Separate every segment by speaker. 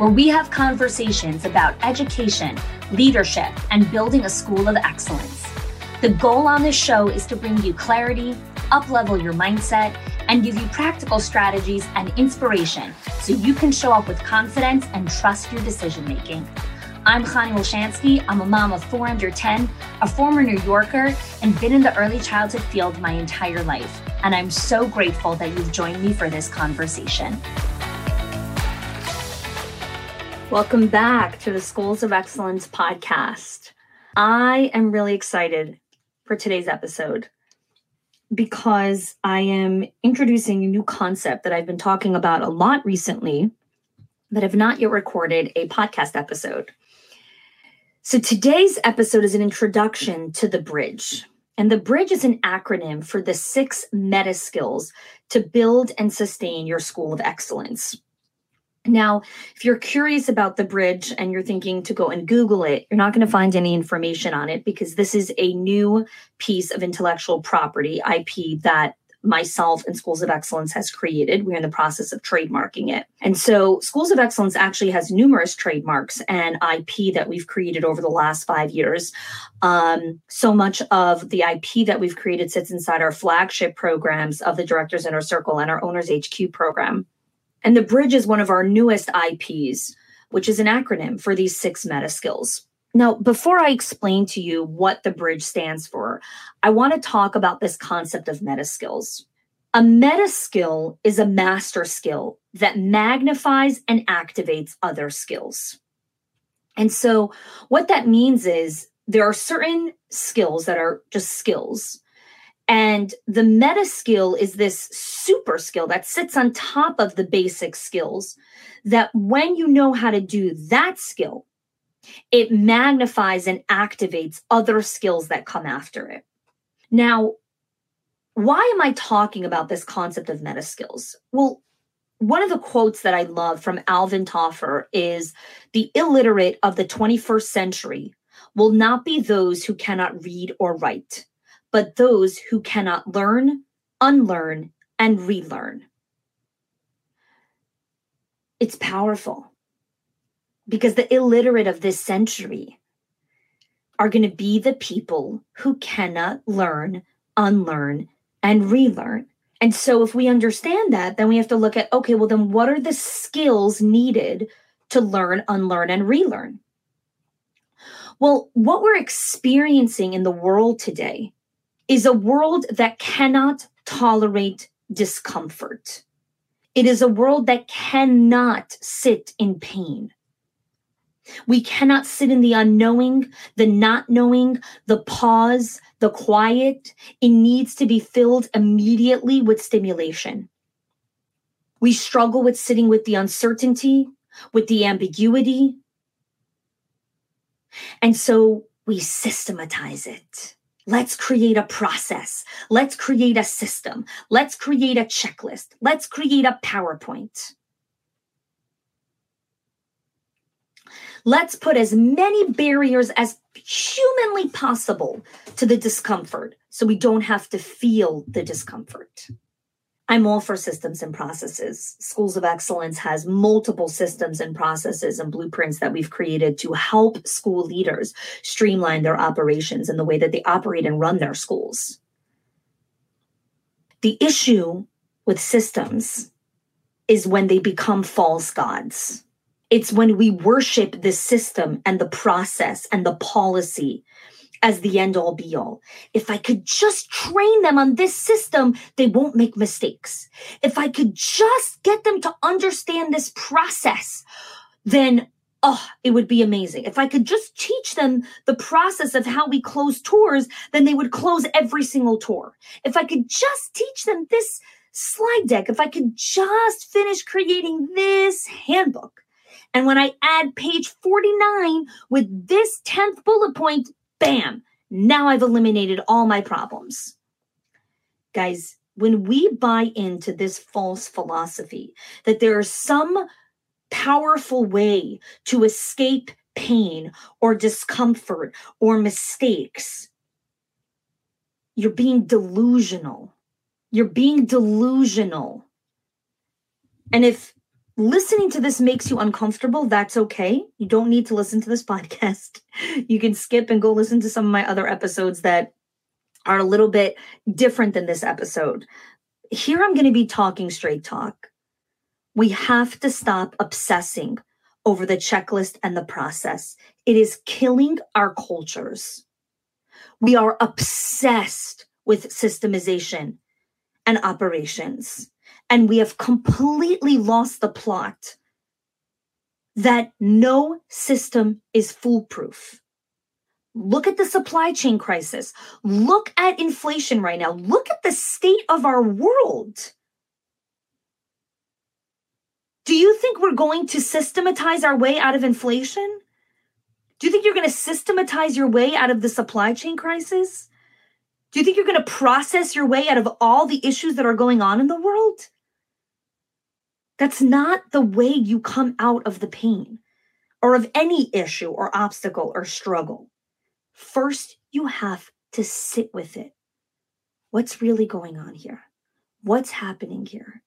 Speaker 1: where we have conversations about education leadership, and building a school of excellence. The goal on this show is to bring you clarity, uplevel your mindset, and give you practical strategies and inspiration so you can show up with confidence and trust your decision making. I'm Khani Wolshansky. I'm a mom of four under 10, a former New Yorker, and been in the early childhood field my entire life. And I'm so grateful that you've joined me for this conversation. Welcome back to the Schools of Excellence podcast. I am really excited for today's episode because I am introducing a new concept that I've been talking about a lot recently but have not yet recorded a podcast episode. So today's episode is an introduction to the bridge. And the bridge is an acronym for the six meta skills to build and sustain your school of excellence. Now, if you're curious about the bridge and you're thinking to go and Google it, you're not going to find any information on it because this is a new piece of intellectual property, IP, that myself and Schools of Excellence has created. We're in the process of trademarking it. And so Schools of Excellence actually has numerous trademarks and IP that we've created over the last five years. Um, so much of the IP that we've created sits inside our flagship programs of the Directors Inner Circle and our Owners HQ program. And the bridge is one of our newest IPs, which is an acronym for these six meta skills. Now, before I explain to you what the bridge stands for, I want to talk about this concept of meta skills. A meta skill is a master skill that magnifies and activates other skills. And so, what that means is there are certain skills that are just skills and the meta skill is this super skill that sits on top of the basic skills that when you know how to do that skill, it magnifies and activates other skills that come after it. Now, why am I talking about this concept of meta skills? Well, one of the quotes that I love from Alvin Toffler is the illiterate of the 21st century will not be those who cannot read or write but those who cannot learn, unlearn, and relearn. It's powerful because the illiterate of this century are going to be the people who cannot learn, unlearn, and relearn. And so, if we understand that, then we have to look at okay, well, then what are the skills needed to learn, unlearn, and relearn? Well, what we're experiencing in the world today is a world that cannot tolerate discomfort. It is a world that cannot sit in pain. We cannot sit in the unknowing, the not knowing, the pause, the quiet. It needs to be filled immediately with stimulation. We struggle with sitting with the uncertainty, with the ambiguity. And so we systematize it. Let's create a process. Let's create a system. Let's create a checklist. Let's create a PowerPoint. Let's put as many barriers as humanly possible to the discomfort so we don't have to feel the discomfort. I'm all for systems and processes. Schools of Excellence has multiple systems and processes and blueprints that we've created to help school leaders streamline their operations and the way that they operate and run their schools. The issue with systems is when they become false gods. It's when we worship the system and the process and the policy as the end all be all. If I could just train them on this system, they won't make mistakes. If I could just get them to understand this process, then oh, it would be amazing. If I could just teach them the process of how we close tours, then they would close every single tour. If I could just teach them this slide deck, if I could just finish creating this handbook, and when I add page 49 with this 10th bullet point, bam, now I've eliminated all my problems. Guys, when we buy into this false philosophy that there is some powerful way to escape pain or discomfort or mistakes, you're being delusional. You're being delusional. And if listening to this makes you uncomfortable, that's okay. You don't need to listen to this podcast. You can skip and go listen to some of my other episodes that are a little bit different than this episode. Here I'm going to be talking straight talk. We have to stop obsessing over the checklist and the process. It is killing our cultures. We are obsessed with systemization and operations and we have completely lost the plot that no system is foolproof. Look at the supply chain crisis. Look at inflation right now. Look at the state of our world. Do you think we're going to systematize our way out of inflation? Do you think you're going to systematize your way out of the supply chain crisis? Do you think you're going to process your way out of all the issues that are going on in the world? That's not the way you come out of the pain or of any issue or obstacle or struggle. First, you have to sit with it. What's really going on here? What's happening here?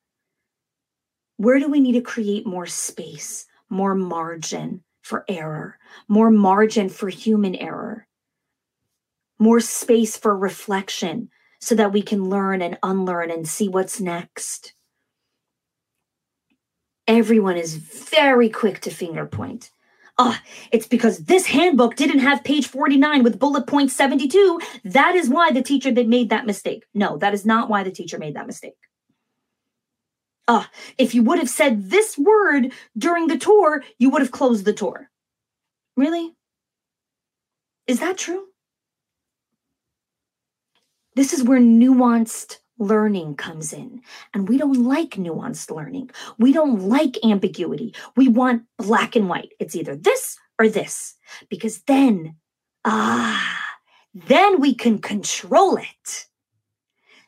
Speaker 1: Where do we need to create more space, more margin for error, more margin for human error, more space for reflection so that we can learn and unlearn and see what's next? Everyone is very quick to finger point. Ah, oh, it's because this handbook didn't have page 49 with bullet point 72. That is why the teacher made that mistake. No, that is not why the teacher made that mistake. Ah, oh, if you would have said this word during the tour, you would have closed the tour. Really? Is that true? This is where nuanced learning comes in. And we don't like nuanced learning. We don't like ambiguity. We want black and white. It's either this or this, because then, ah, then we can control it.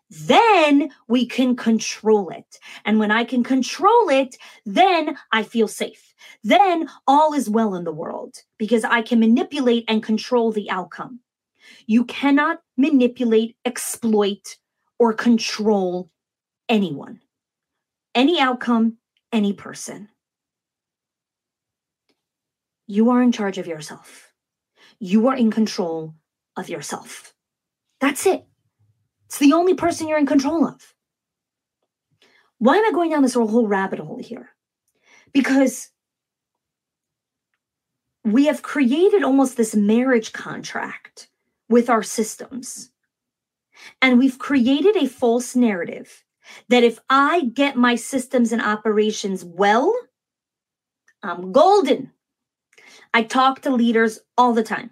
Speaker 1: Then we can control it. And when I can control it, then I feel safe. Then all is well in the world because I can manipulate and control the outcome. You cannot manipulate, exploit, or control anyone, any outcome, any person. You are in charge of yourself. You are in control of yourself. That's it. It's the only person you're in control of. Why am I going down this whole rabbit hole here? Because we have created almost this marriage contract with our systems and we've created a false narrative that if I get my systems and operations well, I'm golden. I talk to leaders all the time.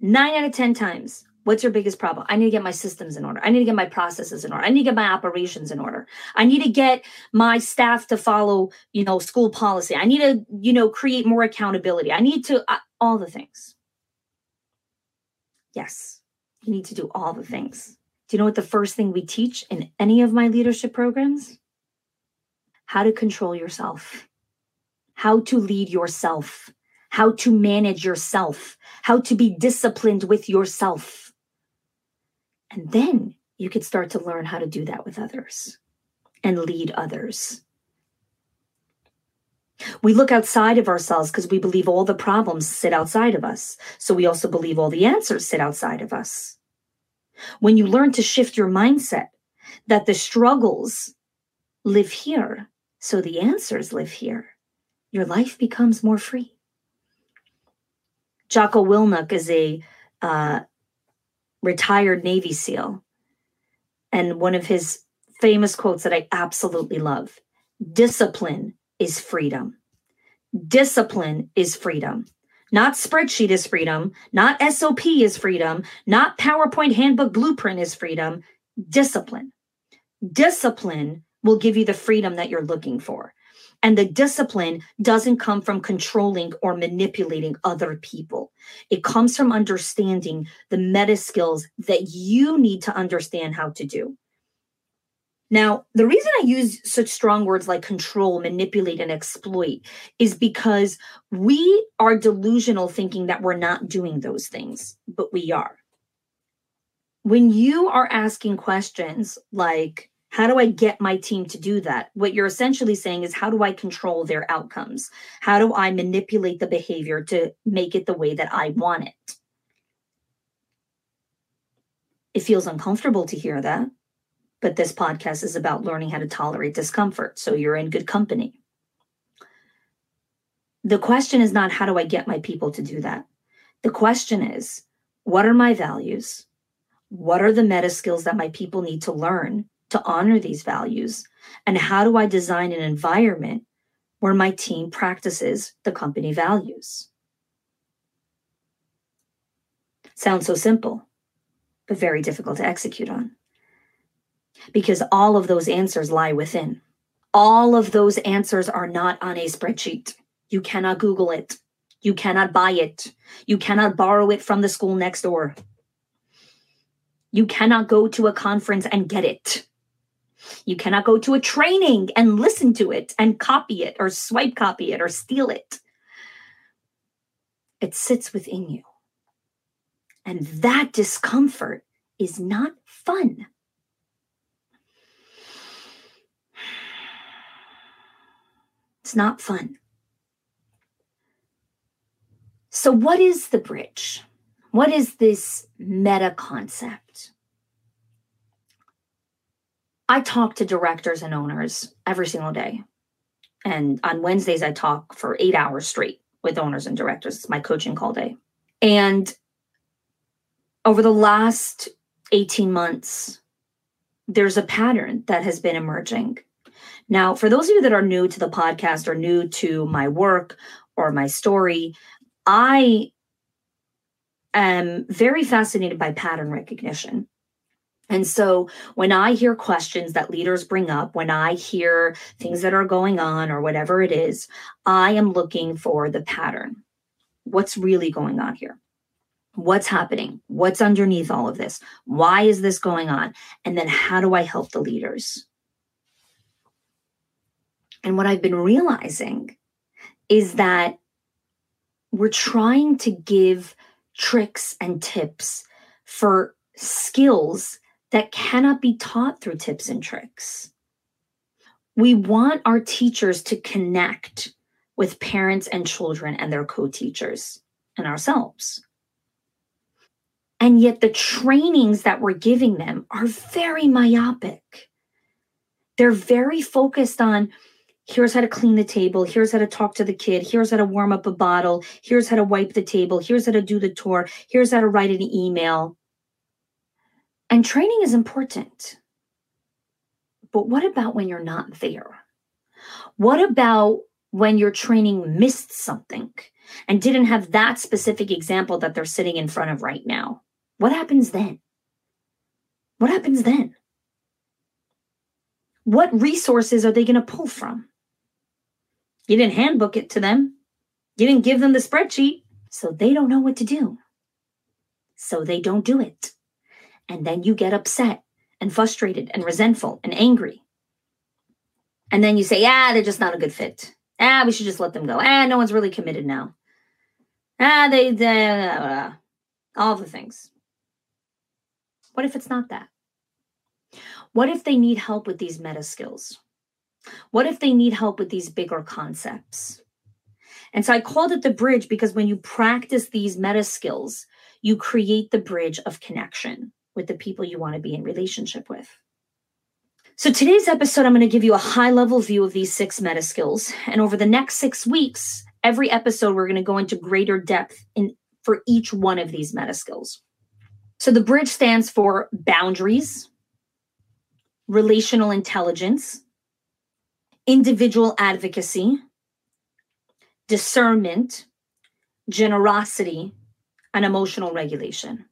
Speaker 1: Nine out of 10 times, what's your biggest problem? I need to get my systems in order. I need to get my processes in order. I need to get my operations in order. I need to get my staff to follow, you know, school policy. I need to, you know, create more accountability. I need to, uh, all the things. Yes. You need to do all the things. Do you know what the first thing we teach in any of my leadership programs? How to control yourself, how to lead yourself, how to manage yourself, how to be disciplined with yourself. And then you could start to learn how to do that with others and lead others. We look outside of ourselves because we believe all the problems sit outside of us. So we also believe all the answers sit outside of us. When you learn to shift your mindset that the struggles live here, so the answers live here, your life becomes more free. Jocko Willink is a uh, retired Navy SEAL. And one of his famous quotes that I absolutely love discipline is freedom. Discipline is freedom. Not spreadsheet is freedom. Not SOP is freedom. Not PowerPoint handbook blueprint is freedom. Discipline. Discipline will give you the freedom that you're looking for. And the discipline doesn't come from controlling or manipulating other people. It comes from understanding the meta skills that you need to understand how to do. Now, the reason I use such strong words like control, manipulate, and exploit is because we are delusional thinking that we're not doing those things, but we are. When you are asking questions like, how do I get my team to do that? What you're essentially saying is, how do I control their outcomes? How do I manipulate the behavior to make it the way that I want it? It feels uncomfortable to hear that, but this podcast is about learning how to tolerate discomfort. So you're in good company. The question is not, how do I get my people to do that? The question is, what are my values? What are the meta skills that my people need to learn to honor these values? And how do I design an environment where my team practices the company values? Sounds so simple, but very difficult to execute on. Because all of those answers lie within. All of those answers are not on a spreadsheet. You cannot Google it. You cannot buy it. You cannot borrow it from the school next door. You cannot go to a conference and get it. You cannot go to a training and listen to it and copy it or swipe copy it or steal it. It sits within you. And that discomfort is not fun. It's not fun. So, what is the bridge? What is this meta concept? I talk to directors and owners every single day. And on Wednesdays, I talk for eight hours straight with owners and directors. It's my coaching call day. And over the last 18 months, there's a pattern that has been emerging. Now, for those of you that are new to the podcast or new to my work or my story, I am very fascinated by pattern recognition. And so when I hear questions that leaders bring up, when I hear things that are going on or whatever it is, I am looking for the pattern. What's really going on here? What's happening? What's underneath all of this? Why is this going on? And then how do I help the leaders? And what I've been realizing is that we're trying to give tricks and tips for skills that cannot be taught through tips and tricks. We want our teachers to connect with parents and children and their co teachers and ourselves. And yet, the trainings that we're giving them are very myopic. They're very focused on here's how to clean the table, here's how to talk to the kid, here's how to warm up a bottle, here's how to wipe the table, here's how to do the tour, here's how to write an email. And training is important. But what about when you're not there? What about when your training missed something and didn't have that specific example that they're sitting in front of right now? What happens then? What happens then? What resources are they going to pull from? You didn't handbook it to them. You didn't give them the spreadsheet. So they don't know what to do. So they don't do it. And then you get upset and frustrated and resentful and angry. And then you say, ah, they're just not a good fit. Ah, we should just let them go. Ah, no one's really committed now. Ah, they, they uh, all the things. What if it's not that? What if they need help with these meta skills? What if they need help with these bigger concepts? And so I called it the bridge because when you practice these meta skills, you create the bridge of connection with the people you want to be in relationship with. So today's episode, I'm going to give you a high level view of these six meta skills. And over the next six weeks, every episode, we're going to go into greater depth in for each one of these meta skills. So the bridge stands for boundaries, relational intelligence, individual advocacy, discernment, generosity, and emotional regulation.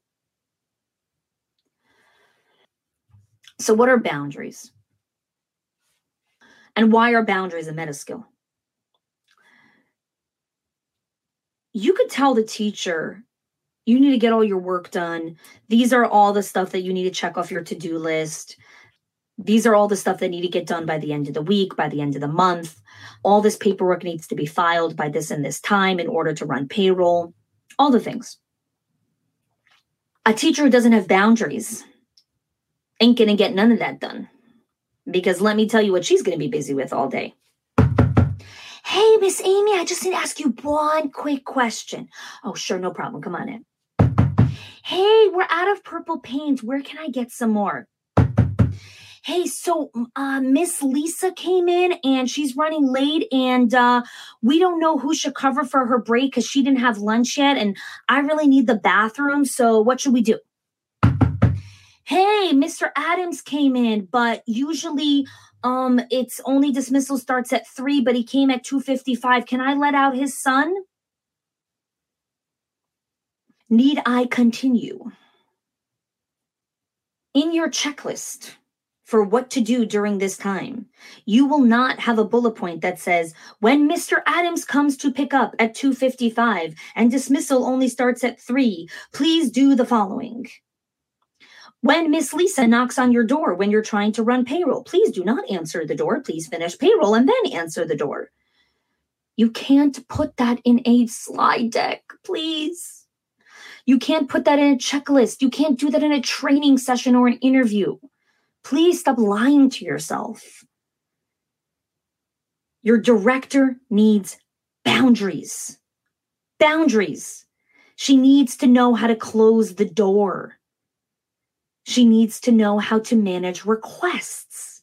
Speaker 1: So, what are boundaries? And why are boundaries a meta skill? You could tell the teacher, you need to get all your work done. These are all the stuff that you need to check off your to do list. These are all the stuff that need to get done by the end of the week, by the end of the month. All this paperwork needs to be filed by this and this time in order to run payroll, all the things. A teacher who doesn't have boundaries ain't going to get none of that done. Because let me tell you what she's going to be busy with all day. Hey, Miss Amy, I just need to ask you one quick question. Oh, sure, no problem. Come on in. Hey, we're out of purple paint. Where can I get some more? Hey, so uh, Miss Lisa came in and she's running late, and uh, we don't know who should cover for her break because she didn't have lunch yet, and I really need the bathroom. So what should we do? Hey, Mr. Adams came in, but usually um it's only dismissal starts at 3 but he came at 2:55 can i let out his son need i continue in your checklist for what to do during this time. You will not have a bullet point that says when Mr. Adams comes to pick up at 2:55 and dismissal only starts at 3, please do the following. When Miss Lisa knocks on your door when you're trying to run payroll, please do not answer the door. Please finish payroll and then answer the door. You can't put that in a slide deck, please. You can't put that in a checklist. You can't do that in a training session or an interview. Please stop lying to yourself. Your director needs boundaries. Boundaries. She needs to know how to close the door. She needs to know how to manage requests.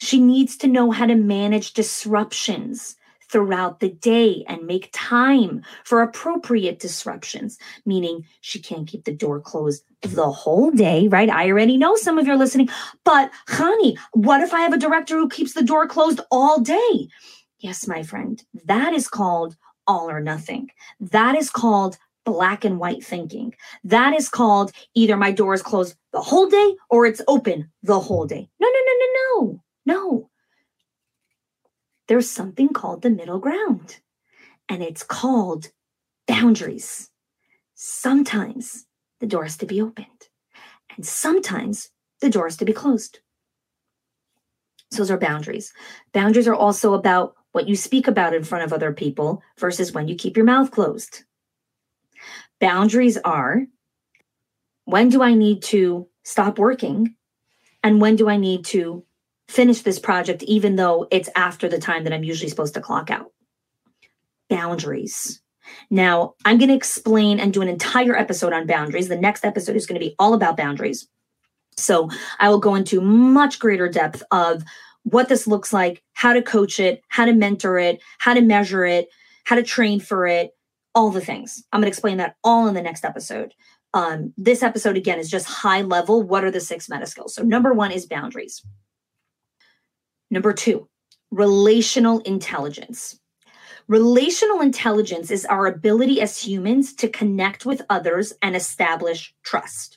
Speaker 1: She needs to know how to manage disruptions throughout the day and make time for appropriate disruptions, meaning she can't keep the door closed the whole day, right? I already know some of you are listening, but honey, what if I have a director who keeps the door closed all day? Yes, my friend, that is called all or nothing. That is called black and white thinking. That is called either my door is closed the whole day or it's open the whole day. No, no, no, no, no, no there's something called the middle ground, and it's called boundaries. Sometimes the door is to be opened, and sometimes the door is to be closed. So those are boundaries. Boundaries are also about what you speak about in front of other people versus when you keep your mouth closed. Boundaries are when do I need to stop working and when do I need to finish this project even though it's after the time that I'm usually supposed to clock out. Boundaries. Now, I'm going to explain and do an entire episode on boundaries. The next episode is going to be all about boundaries. So, I will go into much greater depth of what this looks like, how to coach it, how to mentor it, how to measure it, how to train for it, all the things. I'm going to explain that all in the next episode. Um, this episode, again, is just high level. What are the six meta skills? So, number one is boundaries. Number two, relational intelligence. Relational intelligence is our ability as humans to connect with others and establish trust.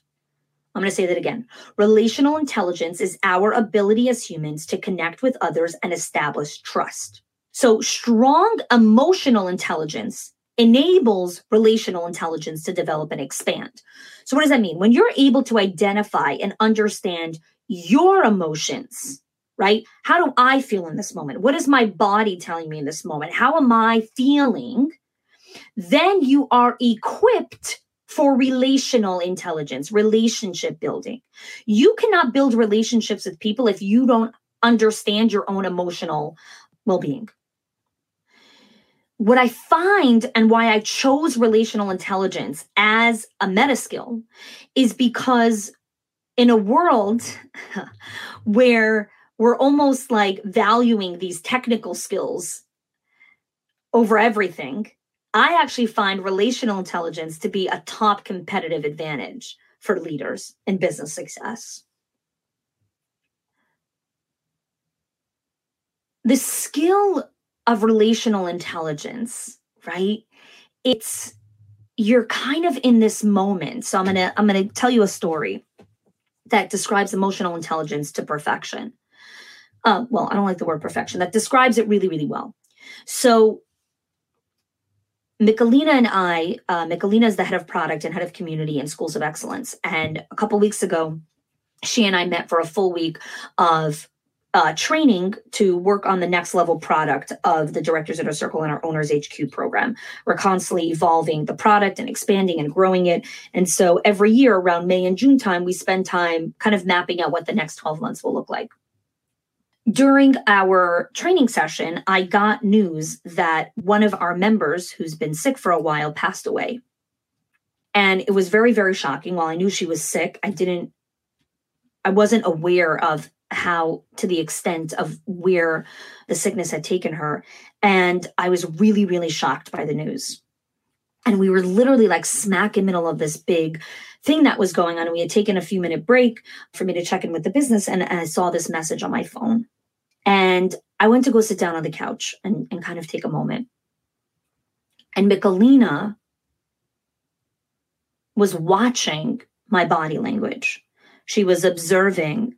Speaker 1: I'm going to say that again. Relational intelligence is our ability as humans to connect with others and establish trust. So, strong emotional intelligence enables relational intelligence to develop and expand. So, what does that mean? When you're able to identify and understand your emotions, right? How do I feel in this moment? What is my body telling me in this moment? How am I feeling? Then you are equipped for relational intelligence, relationship building. You cannot build relationships with people if you don't understand your own emotional well being. What I find and why I chose relational intelligence as a meta skill is because in a world where we're almost like valuing these technical skills over everything, I actually find relational intelligence to be a top competitive advantage for leaders in business success. The skill of relational intelligence, right? It's you're kind of in this moment. So I'm going to I'm going to tell you a story that describes emotional intelligence to perfection. Uh, well, I don't like the word perfection. That describes it really, really well. So Michelina and I, uh, Michelina is the head of product and head of community and schools of excellence. And a couple weeks ago, she and I met for a full week of uh, training to work on the next level product of the Directors Inner Circle and our Owners HQ program. We're constantly evolving the product and expanding and growing it. And so every year around May and June time, we spend time kind of mapping out what the next 12 months will look like during our training session, I got news that one of our members, who's been sick for a while, passed away. And it was very, very shocking. While I knew she was sick, I didn't, I wasn't aware of how, to the extent of where the sickness had taken her. And I was really, really shocked by the news. And we were literally like smack in middle of this big thing that was going on. And we had taken a few minute break for me to check in with the business. And, and I saw this message on my phone. And I went to go sit down on the couch and, and kind of take a moment. And Michelina was watching my body language. She was observing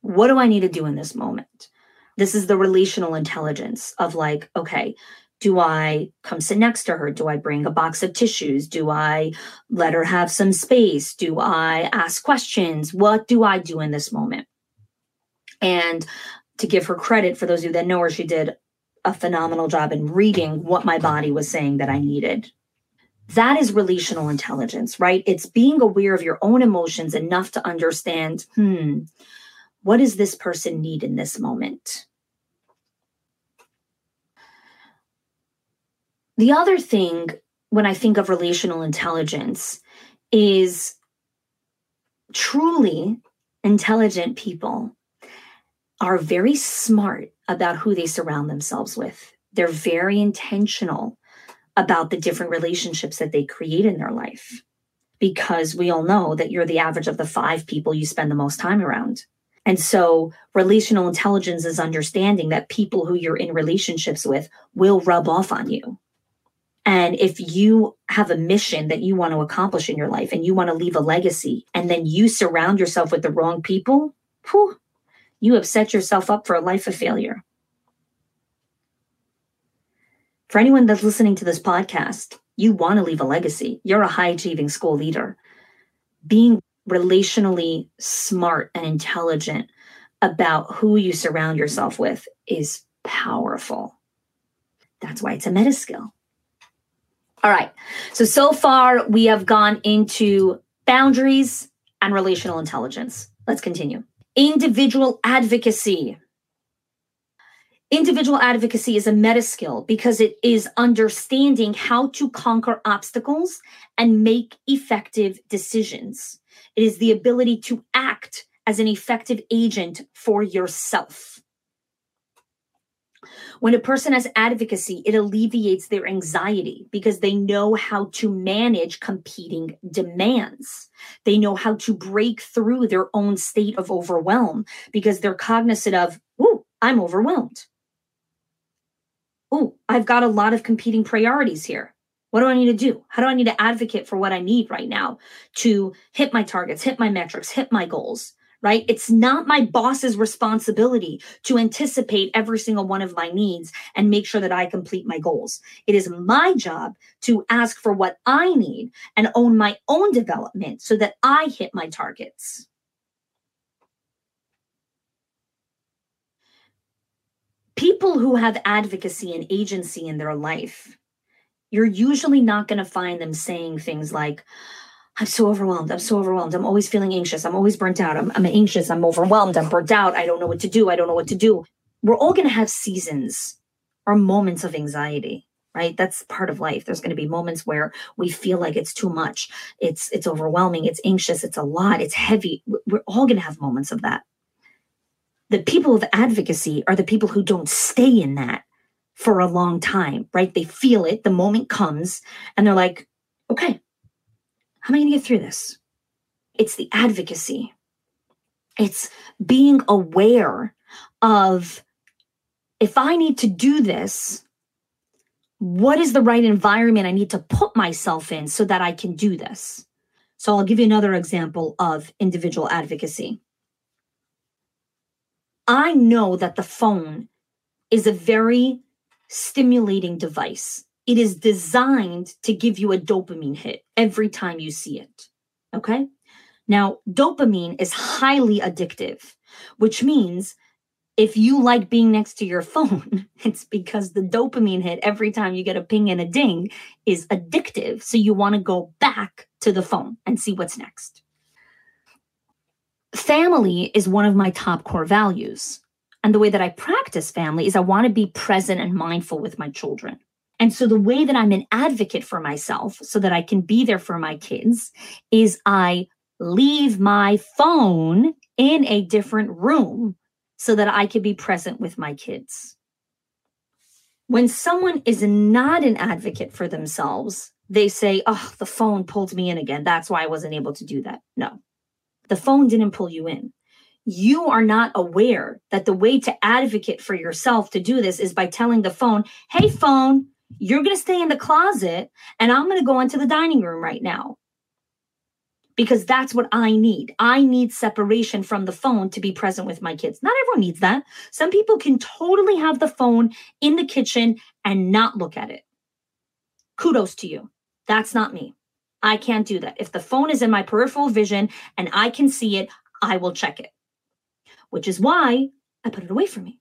Speaker 1: what do I need to do in this moment? This is the relational intelligence of like, okay, do I come sit next to her? Do I bring a box of tissues? Do I let her have some space? Do I ask questions? What do I do in this moment? And to give her credit for those of you that know her, she did a phenomenal job in reading what my body was saying that I needed. That is relational intelligence, right? It's being aware of your own emotions enough to understand, hmm, what does this person need in this moment? The other thing when I think of relational intelligence is truly intelligent people are very smart about who they surround themselves with. They're very intentional about the different relationships that they create in their life because we all know that you're the average of the five people you spend the most time around. And so, relational intelligence is understanding that people who you're in relationships with will rub off on you. And if you have a mission that you want to accomplish in your life and you want to leave a legacy, and then you surround yourself with the wrong people, whew, you have set yourself up for a life of failure. For anyone that's listening to this podcast, you want to leave a legacy. You're a high achieving school leader. Being relationally smart and intelligent about who you surround yourself with is powerful. That's why it's a meta skill. All right. So, so far we have gone into boundaries and relational intelligence. Let's continue individual advocacy. Individual advocacy is a meta skill because it is understanding how to conquer obstacles and make effective decisions. It is the ability to act as an effective agent for yourself. When a person has advocacy, it alleviates their anxiety because they know how to manage competing demands. They know how to break through their own state of overwhelm because they're cognizant of, ooh, I'm overwhelmed. Ooh, I've got a lot of competing priorities here. What do I need to do? How do I need to advocate for what I need right now to hit my targets, hit my metrics, hit my goals? Right? It's not my boss's responsibility to anticipate every single one of my needs and make sure that I complete my goals. It is my job to ask for what I need and own my own development so that I hit my targets. People who have advocacy and agency in their life, you're usually not going to find them saying things like, I'm so overwhelmed. I'm so overwhelmed. I'm always feeling anxious. I'm always burnt out. I'm, I'm anxious. I'm overwhelmed. I'm burnt out. I don't know what to do. I don't know what to do. We're all going to have seasons or moments of anxiety right that's part of life there's going to be moments where we feel like it's too much it's it's overwhelming it's anxious it's a lot it's heavy we're all going to have moments of that the people of advocacy are the people who don't stay in that for a long time right they feel it the moment comes and they're like okay how am i going to get through this it's the advocacy it's being aware of if i need to do this what is the right environment I need to put myself in so that I can do this? So I'll give you another example of individual advocacy. I know that the phone is a very stimulating device. It is designed to give you a dopamine hit every time you see it. Okay. Now, dopamine is highly addictive, which means if you like being next to your phone, it's because the dopamine hit every time you get a ping and a ding is addictive. So you want to go back to the phone and see what's next. Family is one of my top core values. And the way that I practice family is I want to be present and mindful with my children. And so the way that I'm an advocate for myself so that I can be there for my kids is I leave my phone in a different room so that I could be present with my kids. When someone is not an advocate for themselves, they say, Oh, the phone pulled me in again. That's why I wasn't able to do that. No, the phone didn't pull you in. You are not aware that the way to advocate for yourself to do this is by telling the phone, Hey, phone, you're going to stay in the closet and I'm going to go into the dining room right now because that's what I need. I need separation from the phone to be present with my kids. Not everyone needs that. Some people can totally have the phone in the kitchen and not look at it. Kudos to you. That's not me. I can't do that. If the phone is in my peripheral vision and I can see it, I will check it, which is why I put it away from me.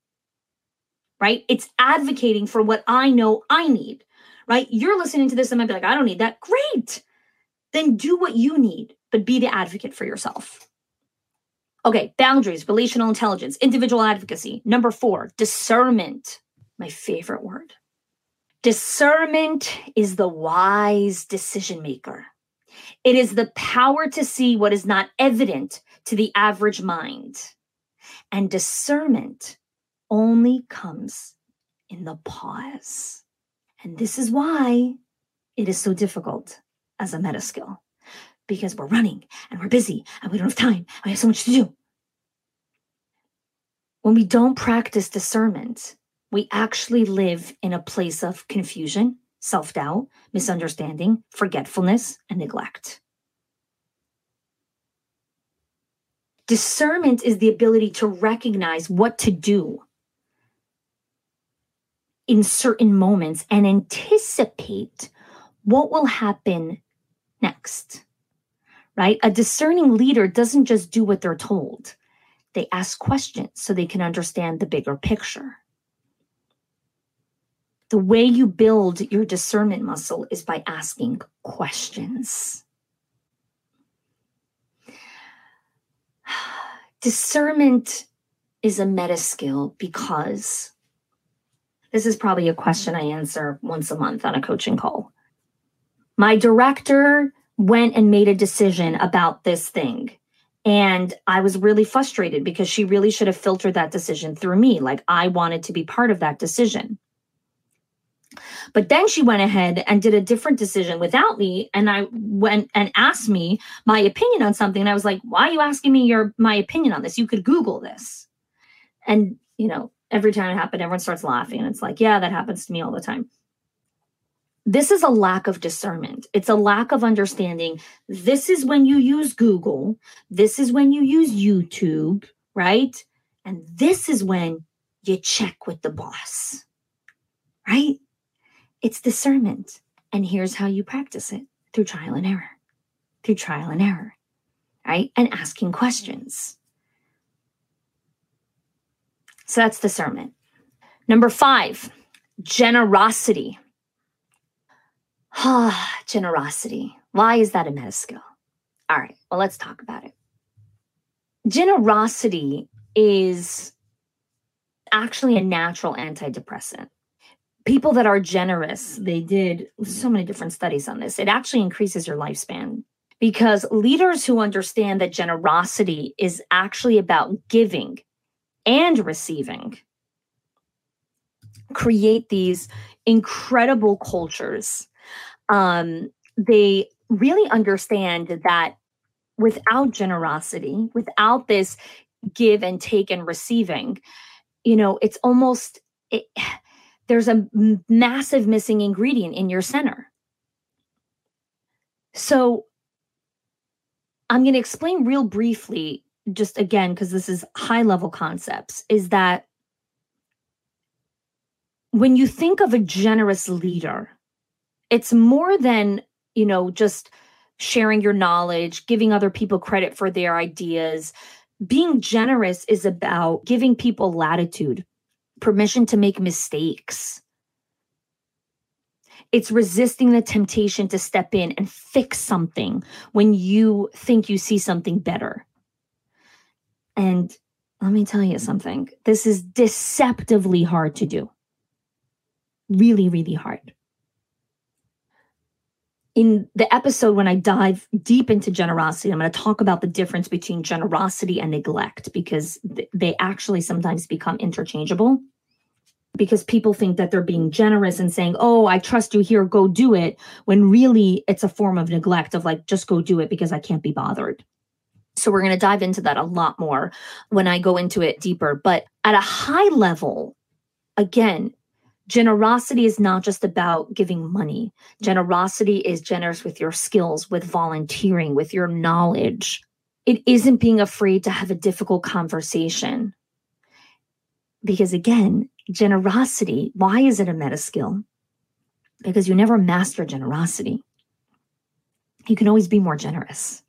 Speaker 1: Right? It's advocating for what I know I need. Right? You're listening to this and might be like, I don't need that. Great. Then do what you need but be the advocate for yourself. Okay, boundaries, relational intelligence, individual advocacy. Number four, discernment. My favorite word. Discernment is the wise decision maker. It is the power to see what is not evident to the average mind. And discernment only comes in the pause. And this is why it is so difficult as a meta skill because we're running and we're busy and we don't have time. We have so much to do. When we don't practice discernment, we actually live in a place of confusion, self doubt, misunderstanding, forgetfulness, and neglect. Discernment is the ability to recognize what to do in certain moments and anticipate what will happen next right? A discerning leader doesn't just do what they're told, they ask questions so they can understand the bigger picture. The way you build your discernment muscle is by asking questions. Discernment is a meta skill because this is probably a question I answer once a month on a coaching call. My director went and made a decision about this thing. And I was really frustrated because she really should have filtered that decision through me. Like I wanted to be part of that decision. But then she went ahead and did a different decision without me. And I went and asked me my opinion on something. And I was like, why are you asking me your my opinion on this? You could Google this. And, you know, every time it happened, everyone starts laughing. It's like, yeah, that happens to me all the time this is a lack of discernment. It's a lack of understanding. This is when you use Google. This is when you use YouTube, right? And this is when you check with the boss, right? It's discernment. And here's how you practice it through trial and error, through trial and error, right? And asking questions. So that's discernment. Number five, generosity. Ah, generosity. Why is that a meta skill? All right, well, let's talk about it. Generosity is actually a natural antidepressant. People that are generous, they did so many different studies on this. It actually increases your lifespan because leaders who understand that generosity is actually about giving and receiving create these incredible cultures. Um, they really understand that without generosity, without this give and take and receiving, you know, it's almost, it, there's a massive missing ingredient in your center. So I'm going to explain real briefly, just again, because this is high level concepts, is that when you think of a generous leader, it's more than, you know, just sharing your knowledge, giving other people credit for their ideas. Being generous is about giving people latitude, permission to make mistakes. It's resisting the temptation to step in and fix something when you think you see something better. And let me tell you something this is deceptively hard to do. Really, really hard in the episode when I dive deep into generosity, I'm going to talk about the difference between generosity and neglect because th- they actually sometimes become interchangeable. Because people think that they're being generous and saying, Oh, I trust you here, go do it, when really it's a form of neglect of like, just go do it because I can't be bothered. So we're going to dive into that a lot more when I go into it deeper. But at a high level, again, generosity is not just about giving money. Generosity is generous with your skills, with volunteering, with your knowledge. It isn't being afraid to have a difficult conversation. Because again, generosity, why is it a meta skill? Because you never master generosity. You can always be more generous.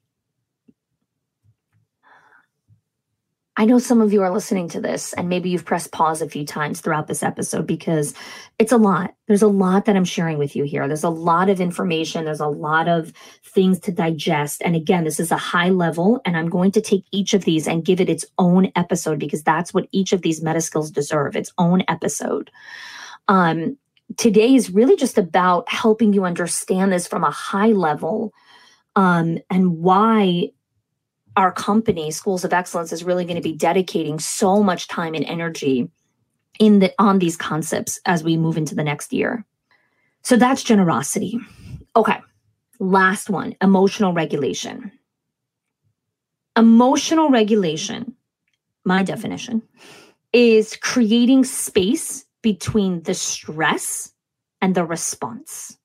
Speaker 1: I know some of you are listening to this and maybe you've pressed pause a few times throughout this episode because it's a lot. There's a lot that I'm sharing with you here. There's a lot of information, there's a lot of things to digest. And again, this is a high level, and I'm going to take each of these and give it its own episode because that's what each of these meta skills deserve its own episode. Um, today is really just about helping you understand this from a high level um, and why our company, Schools of Excellence, is really going to be dedicating so much time and energy in the on these concepts as we move into the next year. So that's generosity. Okay. Last one, emotional regulation. Emotional regulation, my definition, is creating space between the stress and the response.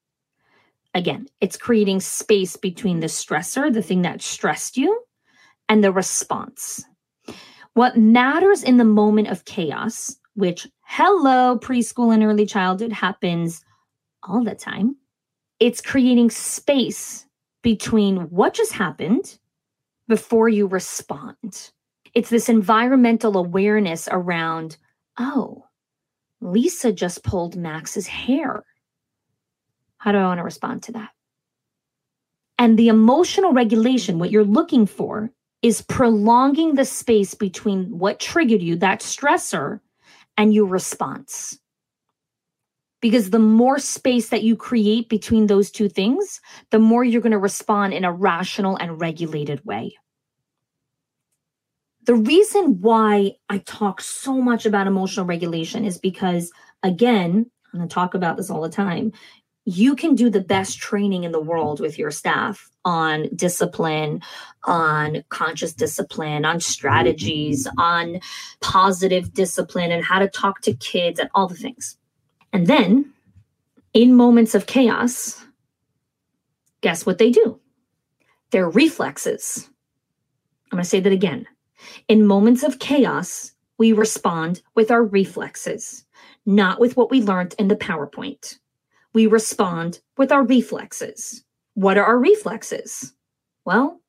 Speaker 1: Again, it's creating space between the stressor, the thing that stressed you, and the response. What matters in the moment of chaos, which, hello, preschool and early childhood happens all the time, it's creating space between what just happened before you respond. It's this environmental awareness around, oh, Lisa just pulled Max's hair. How do I want to respond to that? And the emotional regulation, what you're looking for is prolonging the space between what triggered you, that stressor, and your response. Because the more space that you create between those two things, the more you're going to respond in a rational and regulated way. The reason why I talk so much about emotional regulation is because, again, I'm going to talk about this all the time you can do the best training in the world with your staff on discipline, on conscious discipline, on strategies, on positive discipline, and how to talk to kids and all the things. And then in moments of chaos, guess what they do? Their reflexes. I'm going to say that again. In moments of chaos, we respond with our reflexes, not with what we learned in the PowerPoint we respond with our reflexes. What are our reflexes? Well,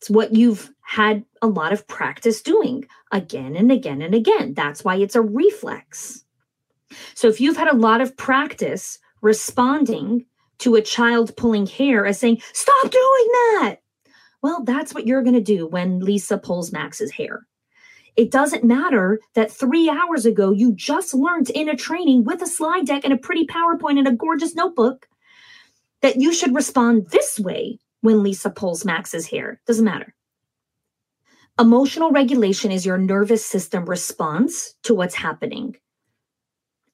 Speaker 1: it's what you've had a lot of practice doing again and again and again. That's why it's a reflex. So if you've had a lot of practice responding to a child pulling hair as saying, Stop doing that. Well, that's what you're going to do when Lisa pulls Max's hair. It doesn't matter that three hours ago you just learned in a training with a slide deck and a pretty PowerPoint and a gorgeous notebook that you should respond this way when Lisa pulls Max's hair. Doesn't matter. Emotional regulation is your nervous system response to what's happening.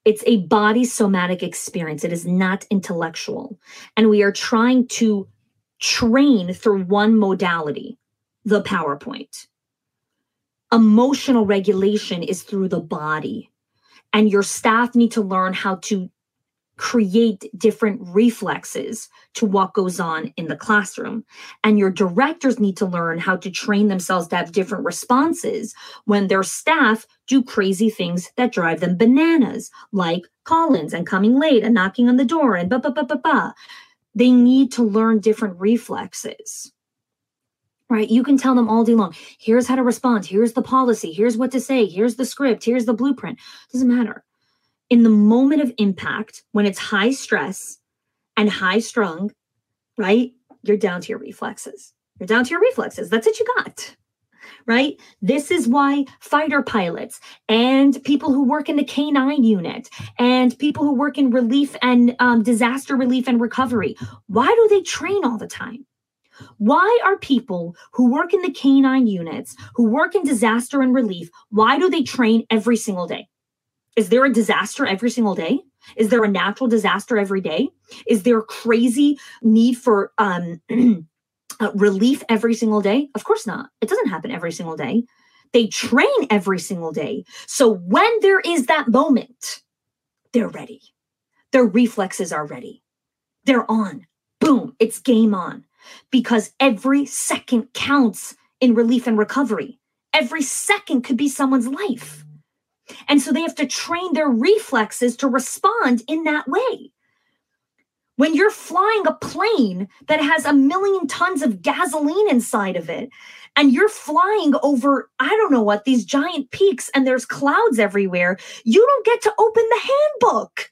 Speaker 1: It's a body somatic experience. It is not intellectual. And we are trying to train through one modality, the PowerPoint. Emotional regulation is through the body. And your staff need to learn how to create different reflexes to what goes on in the classroom. And your directors need to learn how to train themselves to have different responses when their staff do crazy things that drive them bananas, like call-ins and coming late and knocking on the door and ba ba ba ba ba. They need to learn different reflexes. Right? You can tell them all day long, here's how to respond, here's the policy, here's what to say, here's the script, here's the blueprint. Doesn't matter in the moment of impact, when it's high stress and high strung, right? You're down to your reflexes. You're down to your reflexes. That's what you got. Right? This is why fighter pilots and people who work in the K9 unit and people who work in relief and um, disaster relief and recovery, why do they train all the time? Why are people who work in the K9 units, who work in disaster and relief, why do they train every single day? Is there a disaster every single day? Is there a natural disaster every day? Is there crazy need for um, uh, relief every single day? Of course not. It doesn't happen every single day. They train every single day. So when there is that moment, they're ready. Their reflexes are ready. They're on. Boom, it's game on. Because every second counts in relief and recovery. Every second could be someone's life. And so they have to train their reflexes to respond in that way. When you're flying a plane that has a million tons of gasoline inside of it, and you're flying over, I don't know what, these giant peaks, and there's clouds everywhere, you don't get to open the handbook.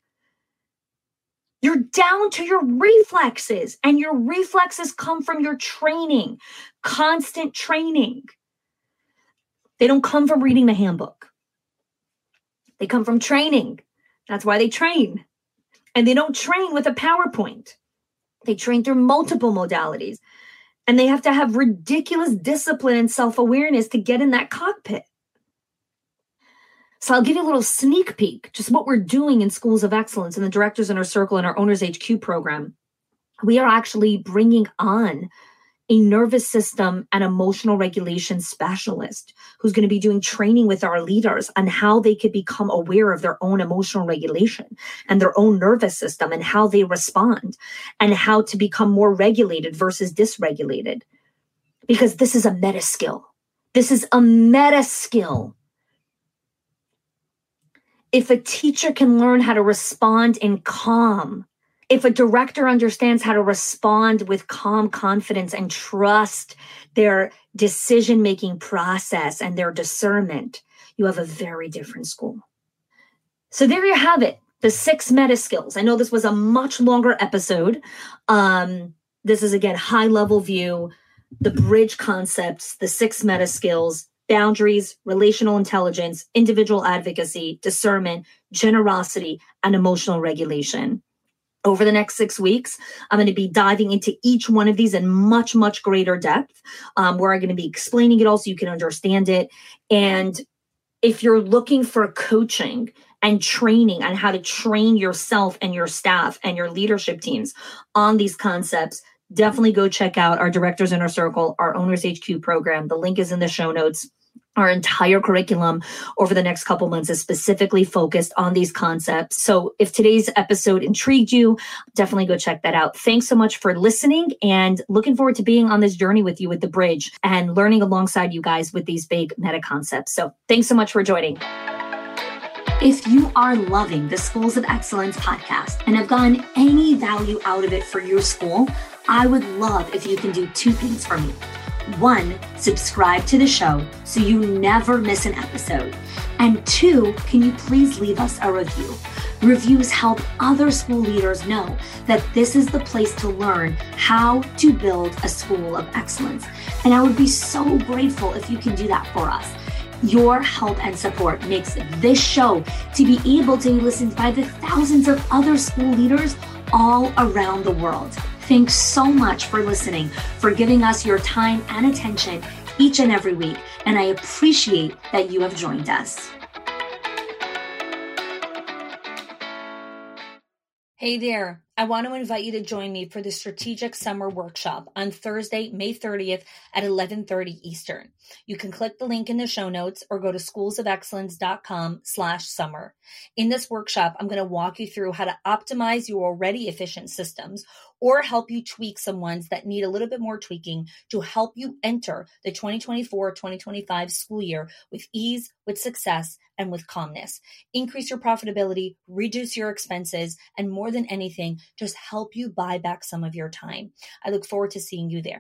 Speaker 1: You're down to your reflexes, and your reflexes come from your training, constant training. They don't come from reading the handbook. They come from training. That's why they train. And they don't train with a PowerPoint. They train through multiple modalities. And they have to have ridiculous discipline and self awareness to get in that cockpit. So I'll give you a little sneak peek, just what we're doing in Schools of Excellence in the Directors Inner Circle and our Owners HQ program. We are actually bringing on a nervous system and emotional regulation specialist who's going to be doing training with our leaders on how they could become aware of their own emotional regulation and their own nervous system and how they respond and how to become more regulated versus dysregulated. Because this is a meta skill. This is a meta skill. If a teacher can learn how to respond in calm, if a director understands how to respond with calm confidence and trust their decision making process and their discernment, you have a very different school. So there you have it the six meta skills. I know this was a much longer episode. Um, this is again high level view, the bridge concepts, the six meta skills, boundaries, relational intelligence, individual advocacy, discernment, generosity, and emotional regulation over the next six weeks. I'm going to be diving into each one of these in much, much greater depth, um, where I'm going to be explaining it all so you can understand it. And if you're looking for coaching and training on how to train yourself and your staff and your leadership teams on these concepts, definitely go check out our Directors Inner Circle, our Owners HQ program. The link is in the show notes our entire curriculum over the next couple months is specifically focused on these concepts. So if today's episode intrigued you, definitely go check that out. Thanks so much for listening and looking forward to being on this journey with you with the bridge and learning alongside you guys with these big meta concepts. So thanks so much for joining. If you are loving the Schools of Excellence podcast and have gotten any value out of it for your school, I would love if you can do two things for me. One, subscribe to the show so you never miss an episode. And two, can you please leave us a review? Reviews help other school leaders know that this is the place to learn how to build a school of excellence. And I would be so grateful if you can do that for us. Your help and support makes this show to be able to be listened by the thousands of other school leaders all around the world. Thanks so much for listening, for giving us your time and attention each and every week. And I appreciate that you have joined us. Hey there. I want to invite you to join me for the Strategic Summer Workshop on Thursday, May 30th at 11:30 Eastern. You can click the link in the show notes or go to schoolsofexcellence.com slash summer. In this workshop, I'm going to walk you through how to optimize your already efficient systems or help you tweak some ones that need a little bit more tweaking to help you enter the 2024-2025 school year with ease, with success, and with calmness. Increase your profitability, reduce your expenses, and more than anything, just help you buy back some of your time. I look forward to seeing you there.